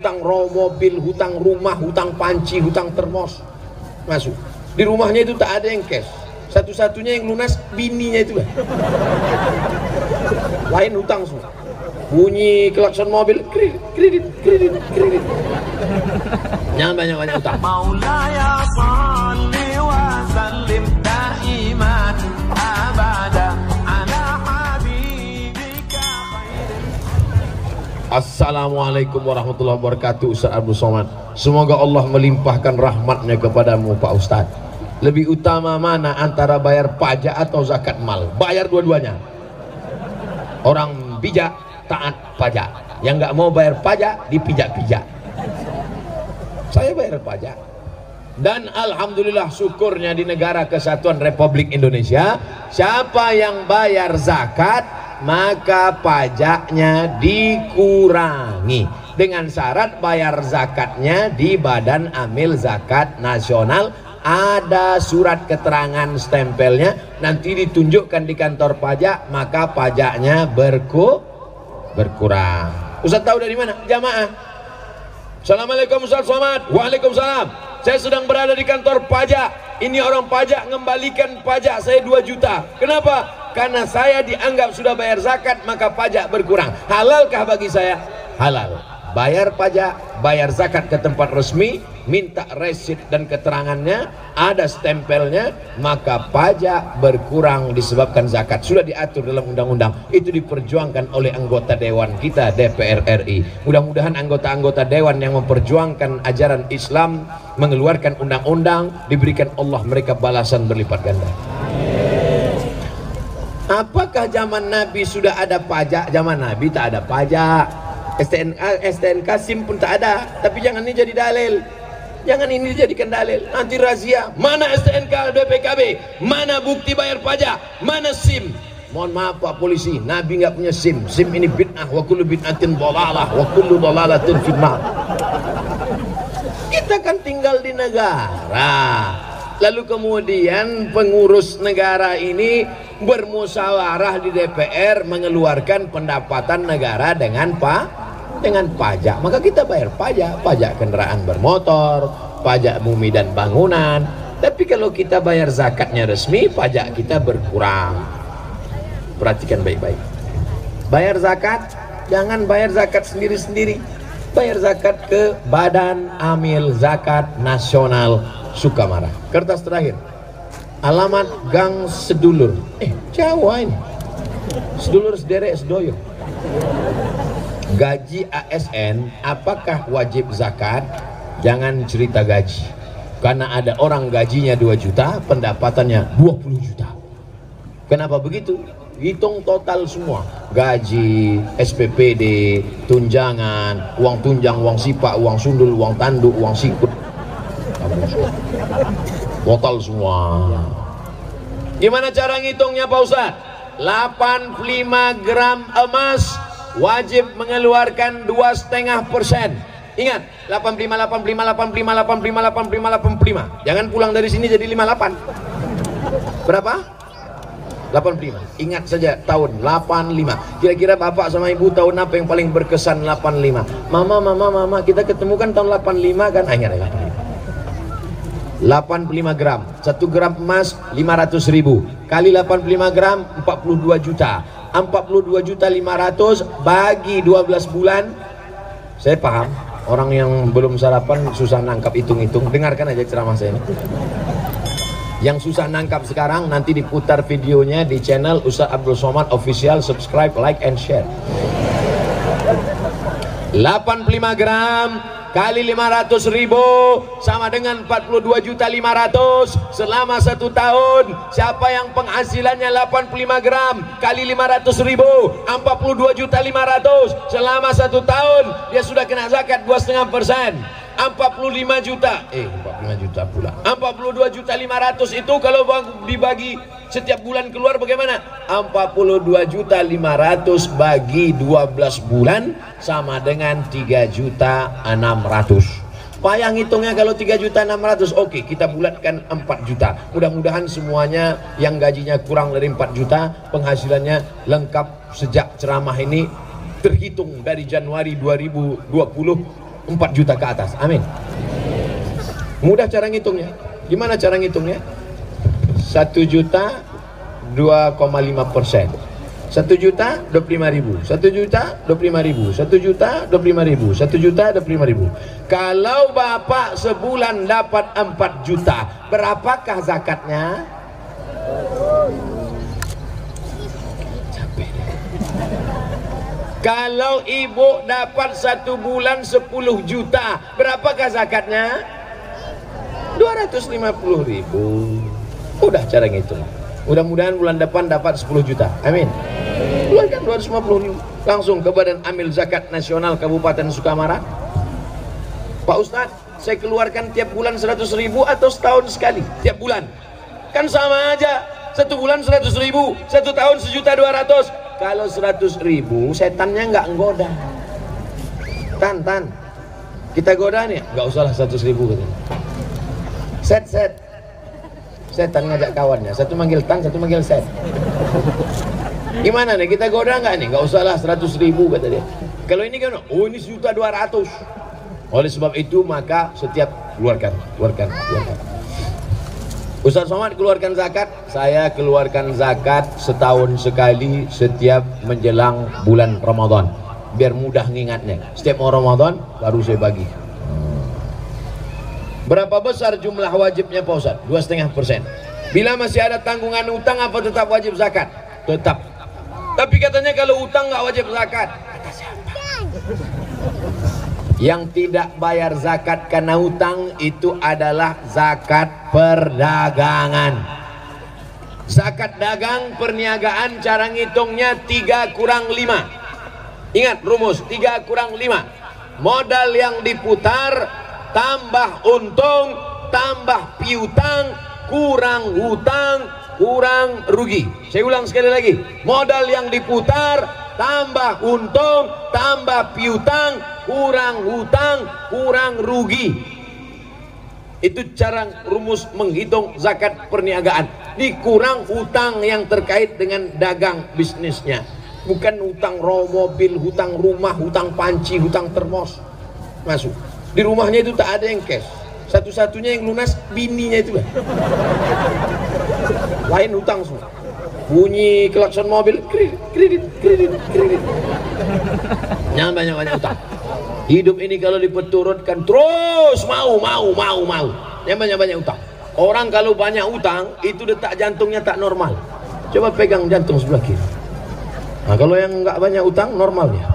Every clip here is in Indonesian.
hutang mobil, hutang rumah, hutang panci, hutang termos masuk. Di rumahnya itu tak ada yang cash. Satu-satunya yang lunas bininya itu lah. Lain hutang semua. Bunyi klakson mobil, kredit, kredit, kredit, kredit. Jangan banyak-banyak hutang. Maulaya salli wa sallim da'iman Assalamualaikum warahmatullahi wabarakatuh Ustaz Abdul Somad. Semoga Allah melimpahkan rahmatnya kepadamu Pak Ustaz. Lebih utama mana antara bayar pajak atau zakat mal? Bayar dua-duanya. Orang bijak taat pajak. Yang nggak mau bayar pajak dipijak-pijak. Saya bayar pajak. Dan Alhamdulillah syukurnya di negara kesatuan Republik Indonesia Siapa yang bayar zakat maka pajaknya dikurangi. Dengan syarat bayar zakatnya di Badan Amil Zakat Nasional ada surat keterangan stempelnya nanti ditunjukkan di kantor pajak maka pajaknya berku berkurang. Ustaz tahu dari mana? Jamaah. Assalamualaikum Ustaz Somad. Waalaikumsalam. Saya sedang berada di kantor pajak. Ini orang pajak mengembalikan pajak saya 2 juta. Kenapa? Karena saya dianggap sudah bayar zakat Maka pajak berkurang. Halalkah bagi saya? Halal. Bayar pajak, bayar zakat ke tempat resmi Minta resit dan keterangannya Ada stempelnya Maka pajak berkurang disebabkan zakat. Sudah diatur dalam undang-undang. Itu diperjuangkan oleh anggota Dewan kita DPR RI Mudah-mudahan anggota-anggota Dewan yang memperjuangkan ajaran Islam Mengeluarkan undang-undang Diberikan Allah mereka balasan berlipat ganda Apakah zaman Nabi sudah ada pajak? Zaman Nabi tak ada pajak. STNK, STNK SIM pun tak ada. Tapi jangan ini jadi dalil. Jangan ini dijadikan dalil. Nanti razia. Mana STNK BPKB? Mana bukti bayar pajak? Mana SIM? Mohon maaf Pak Polisi, Nabi nggak punya SIM. SIM ini bid'ah wa kullu bid'atin dhalalah wa kullu dhalalatin finnar. Kita kan tinggal di negara. Lalu kemudian pengurus negara ini bermusyawarah di DPR mengeluarkan pendapatan negara dengan pak dengan pajak. Maka kita bayar pajak, pajak kendaraan bermotor, pajak bumi dan bangunan. Tapi kalau kita bayar zakatnya resmi, pajak kita berkurang. Perhatikan baik-baik. Bayar zakat, jangan bayar zakat sendiri-sendiri. Bayar zakat ke Badan Amil Zakat Nasional Sukamara. Kertas terakhir. Alamat Gang Sedulur. Eh, Jawa ini. Sedulur sederek sedoyo. Gaji ASN apakah wajib zakat? Jangan cerita gaji. Karena ada orang gajinya 2 juta, pendapatannya 20 juta. Kenapa begitu? Hitung total semua. Gaji, SPPD, tunjangan, uang tunjang, uang sipak, uang sundul, uang tanduk, uang sikut. Total semua. Gimana cara ngitungnya Pak Ustaz? 85 gram emas wajib mengeluarkan dua setengah persen. Ingat, 85, 85, 85, 85, 85, 85. Jangan pulang dari sini jadi 58. Berapa? 85. Ingat saja tahun 85. Kira-kira Bapak sama Ibu tahun apa yang paling berkesan 85? Mama, mama, mama, kita ketemu kan tahun 85 kan? Ah, ingat 85. 85 gram. 1 gram emas 500 ribu. Kali 85 gram 42 juta. 42 juta 500 bagi 12 bulan. Saya paham. Orang yang belum sarapan susah nangkap hitung-hitung. Dengarkan aja ceramah saya ini. Yang susah nangkap sekarang nanti diputar videonya di channel Ustaz Abdul Somad official. Subscribe like and share. 85 gram kali 500 ribu sama dengan 42 juta 500 selama satu tahun siapa yang penghasilannya 85 gram kali 500 ribu 42 juta 500 selama satu tahun dia sudah kena zakat 2,5 persen 45 juta. Eh 45 juta pula. 42 juta 500 itu kalau dibagi setiap bulan keluar bagaimana? 42 juta 500 bagi 12 bulan sama dengan 3 juta 600 payah ngitungnya kalau 3 juta 600 oke kita bulatkan 4 juta. Mudah-mudahan semuanya yang gajinya kurang dari 4 juta penghasilannya lengkap sejak ceramah ini terhitung dari Januari 2020 4 juta ke atas. Amin. Mudah cara ngitungnya. Gimana cara ngitungnya? 1 juta 2,5 persen. 1 juta 25 ribu. 1 juta 25 ribu. 1 juta 25 ribu. 1 juta 25 ribu. Kalau bapak sebulan dapat 4 juta berapakah zakatnya kalau ibu dapat satu bulan 10 juta berapakah zakatnya? 250 ribu. Udah cara ngitung. Mudah-mudahan bulan depan dapat 10 juta. Amin. Keluarkan 250 ribu. Langsung ke badan amil zakat nasional Kabupaten Sukamara. Pak Ustadz saya keluarkan tiap bulan 100 ribu atau setahun sekali? Tiap bulan. Kan sama aja. Satu bulan 100 ribu satu tahun sejuta 200 kalau 100 ribu setannya nggak nggoda. Tan tan. Kita goda nih. Nggak usah lah 100 ribu katanya. Set set. Setan ngajak kawannya. Satu manggil tan satu manggil set. Gimana nih? Kita goda nggak nih? Nggak usah lah 100 ribu kata dia. Kalau ini kan oh ini sejuta 200 oleh sebab itu maka setiap keluarkan keluarkan keluarkan Ustaz Somad keluarkan zakat saya keluarkan zakat setahun sekali setiap menjelang bulan Ramadan biar mudah ngingatnya setiap mau Ramadan baru saya bagi Berapa besar jumlah wajibnya Pak Ustaz? Dua setengah persen. Bila masih ada tanggungan utang apa tetap wajib zakat? Tetap. Tapi katanya kalau utang nggak wajib zakat. Yang tidak bayar zakat karena utang itu adalah zakat perdagangan. Zakat dagang perniagaan cara ngitungnya 3 kurang 5. Ingat rumus 3 kurang 5. Modal yang diputar tambah untung tambah piutang kurang hutang kurang rugi saya ulang sekali lagi modal yang diputar tambah untung tambah piutang kurang hutang kurang rugi. Itu cara rumus menghitung zakat perniagaan. Dikurang hutang yang terkait dengan dagang bisnisnya. Bukan hutang raw mobil hutang rumah hutang panci hutang termos. Masuk. Di rumahnya itu tak ada yang cash. Satu-satunya yang lunas bininya itu. Lain hutang semua bunyi klakson mobil kredit kredit kredit kredit. Jangan banyak-banyak utang. Hidup ini kalau dipeturutkan terus mau mau mau mau. Yang banyak-banyak utang. Orang kalau banyak utang itu detak jantungnya tak normal. Coba pegang jantung sebelah kiri. Nah kalau yang nggak banyak utang normal ya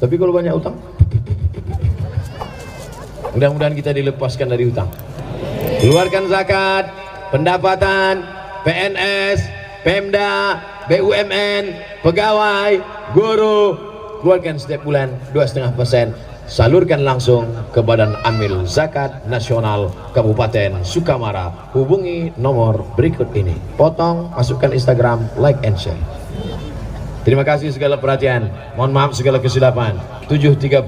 tapi kalau banyak utang Mudah-mudahan kita dilepaskan dari hutang. Keluarkan zakat, pendapatan, PNS, Pemda, BUMN, pegawai, guru, keluarkan setiap bulan 2,5 persen. Salurkan langsung ke Badan Amil Zakat Nasional Kabupaten Sukamara. Hubungi nomor berikut ini. Potong, masukkan Instagram, like and share. Terima kasih segala perhatian. Mohon maaf segala kesilapan. 7.30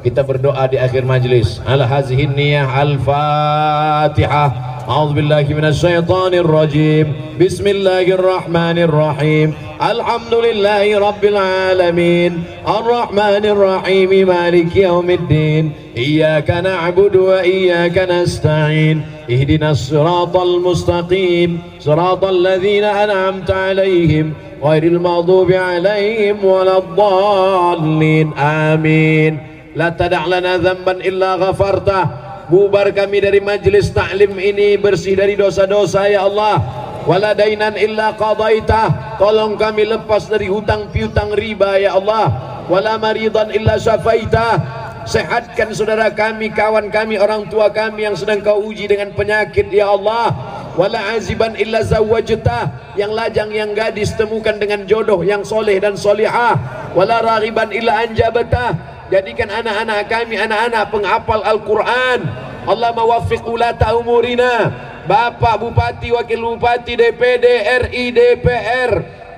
kita berdoa di akhir majlis. Ala hazihin niyah al-Fatihah. أعوذ بالله من الشيطان الرجيم. بسم الله الرحمن الرحيم. الحمد لله رب العالمين. الرحمن الرحيم مالك يوم الدين. إياك نعبد وإياك نستعين. اهدنا الصراط المستقيم. صراط الذين أنعمت عليهم غير المغضوب عليهم ولا الضالين. آمين. لا تدع لنا ذنبا إلا غفرته. Bubar kami dari majlis taklim ini bersih dari dosa-dosa ya Allah. Wala dainan illa qadaitah tolong kami lepas dari hutang piutang riba ya Allah. Wala maridan illa syafaitah sehatkan saudara kami kawan kami orang tua kami yang sedang kau uji dengan penyakit ya Allah. Wala aziban illa zawajtah yang lajang yang gadis temukan dengan jodoh yang soleh dan solihah. Wala raghiban illa anjabatah jadikan anak-anak kami anak-anak penghafal Al-Quran. Allah mawafiq ulata umurina. Bapak Bupati, Wakil Bupati, DPD, RI, DPR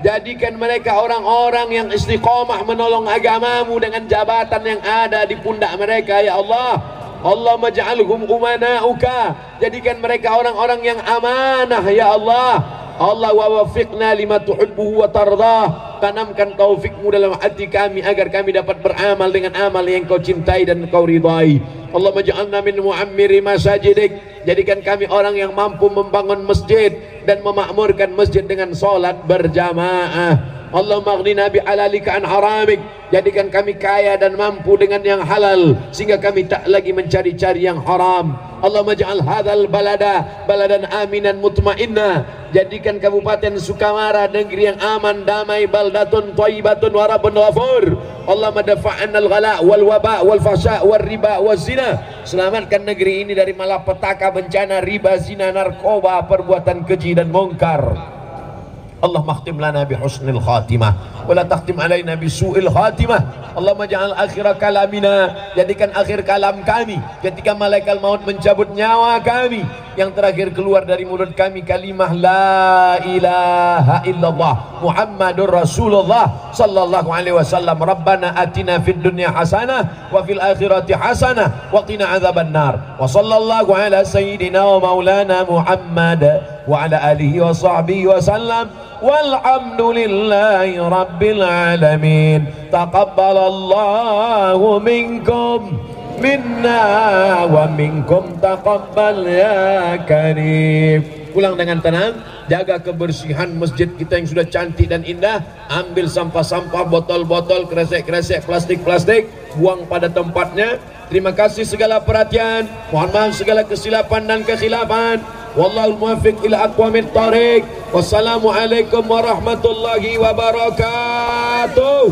Jadikan mereka orang-orang yang istiqomah menolong agamamu dengan jabatan yang ada di pundak mereka ya Allah. Allah maj'alhum umana'uka. Jadikan mereka orang-orang yang amanah ya Allah. Allah wa wafiqna lima tuhibbuhu wa tardah tanamkan taufikmu dalam hati kami agar kami dapat beramal dengan amal yang kau cintai dan kau ridai. Allah maj'alna min muammiri masajidik. Jadikan kami orang yang mampu membangun masjid dan memakmurkan masjid dengan solat berjamaah. Allah maghnina bi alalika an haramik. Jadikan kami kaya dan mampu dengan yang halal sehingga kami tak lagi mencari-cari yang haram Allah maj'al hadzal balada baladan aminan mutmainna jadikan kabupaten Sukamara negeri yang aman damai baldatun thayyibatun wa rabbun ghafur. Allah madafa'an al-ghala wal waba wal fasha wal riba wal zina. Selamatkan negeri ini dari malapetaka bencana riba zina narkoba perbuatan keji dan mungkar اللهم اختم لنا بحسن الخاتمة ولا تختم علينا بسوء الخاتمة اللهم اجعل آخر كلامنا jadikan akhir kalam kami ketika malaikat maut mencabut nyawa kami yang terakhir keluar dari mulut kami kalimah la ilaha illallah Muhammadur Rasulullah sallallahu alaihi wasallam Rabbana atina fid dunya hasanah wa fil akhirati hasanah wa qina adzaban nar wa sallallahu ala sayyidina wa maulana Muhammad wa ala alihi wa sahbihi wa sallam. Walhamdulillahi rabbil alamin. Taqabbalallahu minkum. Minna wa minkum taqabbal ya karim. Pulang dengan tenang jaga kebersihan masjid kita yang sudah cantik dan indah. Ambil sampah-sampah botol-botol kresek-kresek plastik-plastik. Buang pada tempatnya. Terima kasih segala perhatian. Mohon maaf segala kesilapan dan kesilapan. Wallahu muwaffiq ila aqwamit thariq. Wabarakatuh. Waalaikumsalam warahmatullahi wabarakatuh.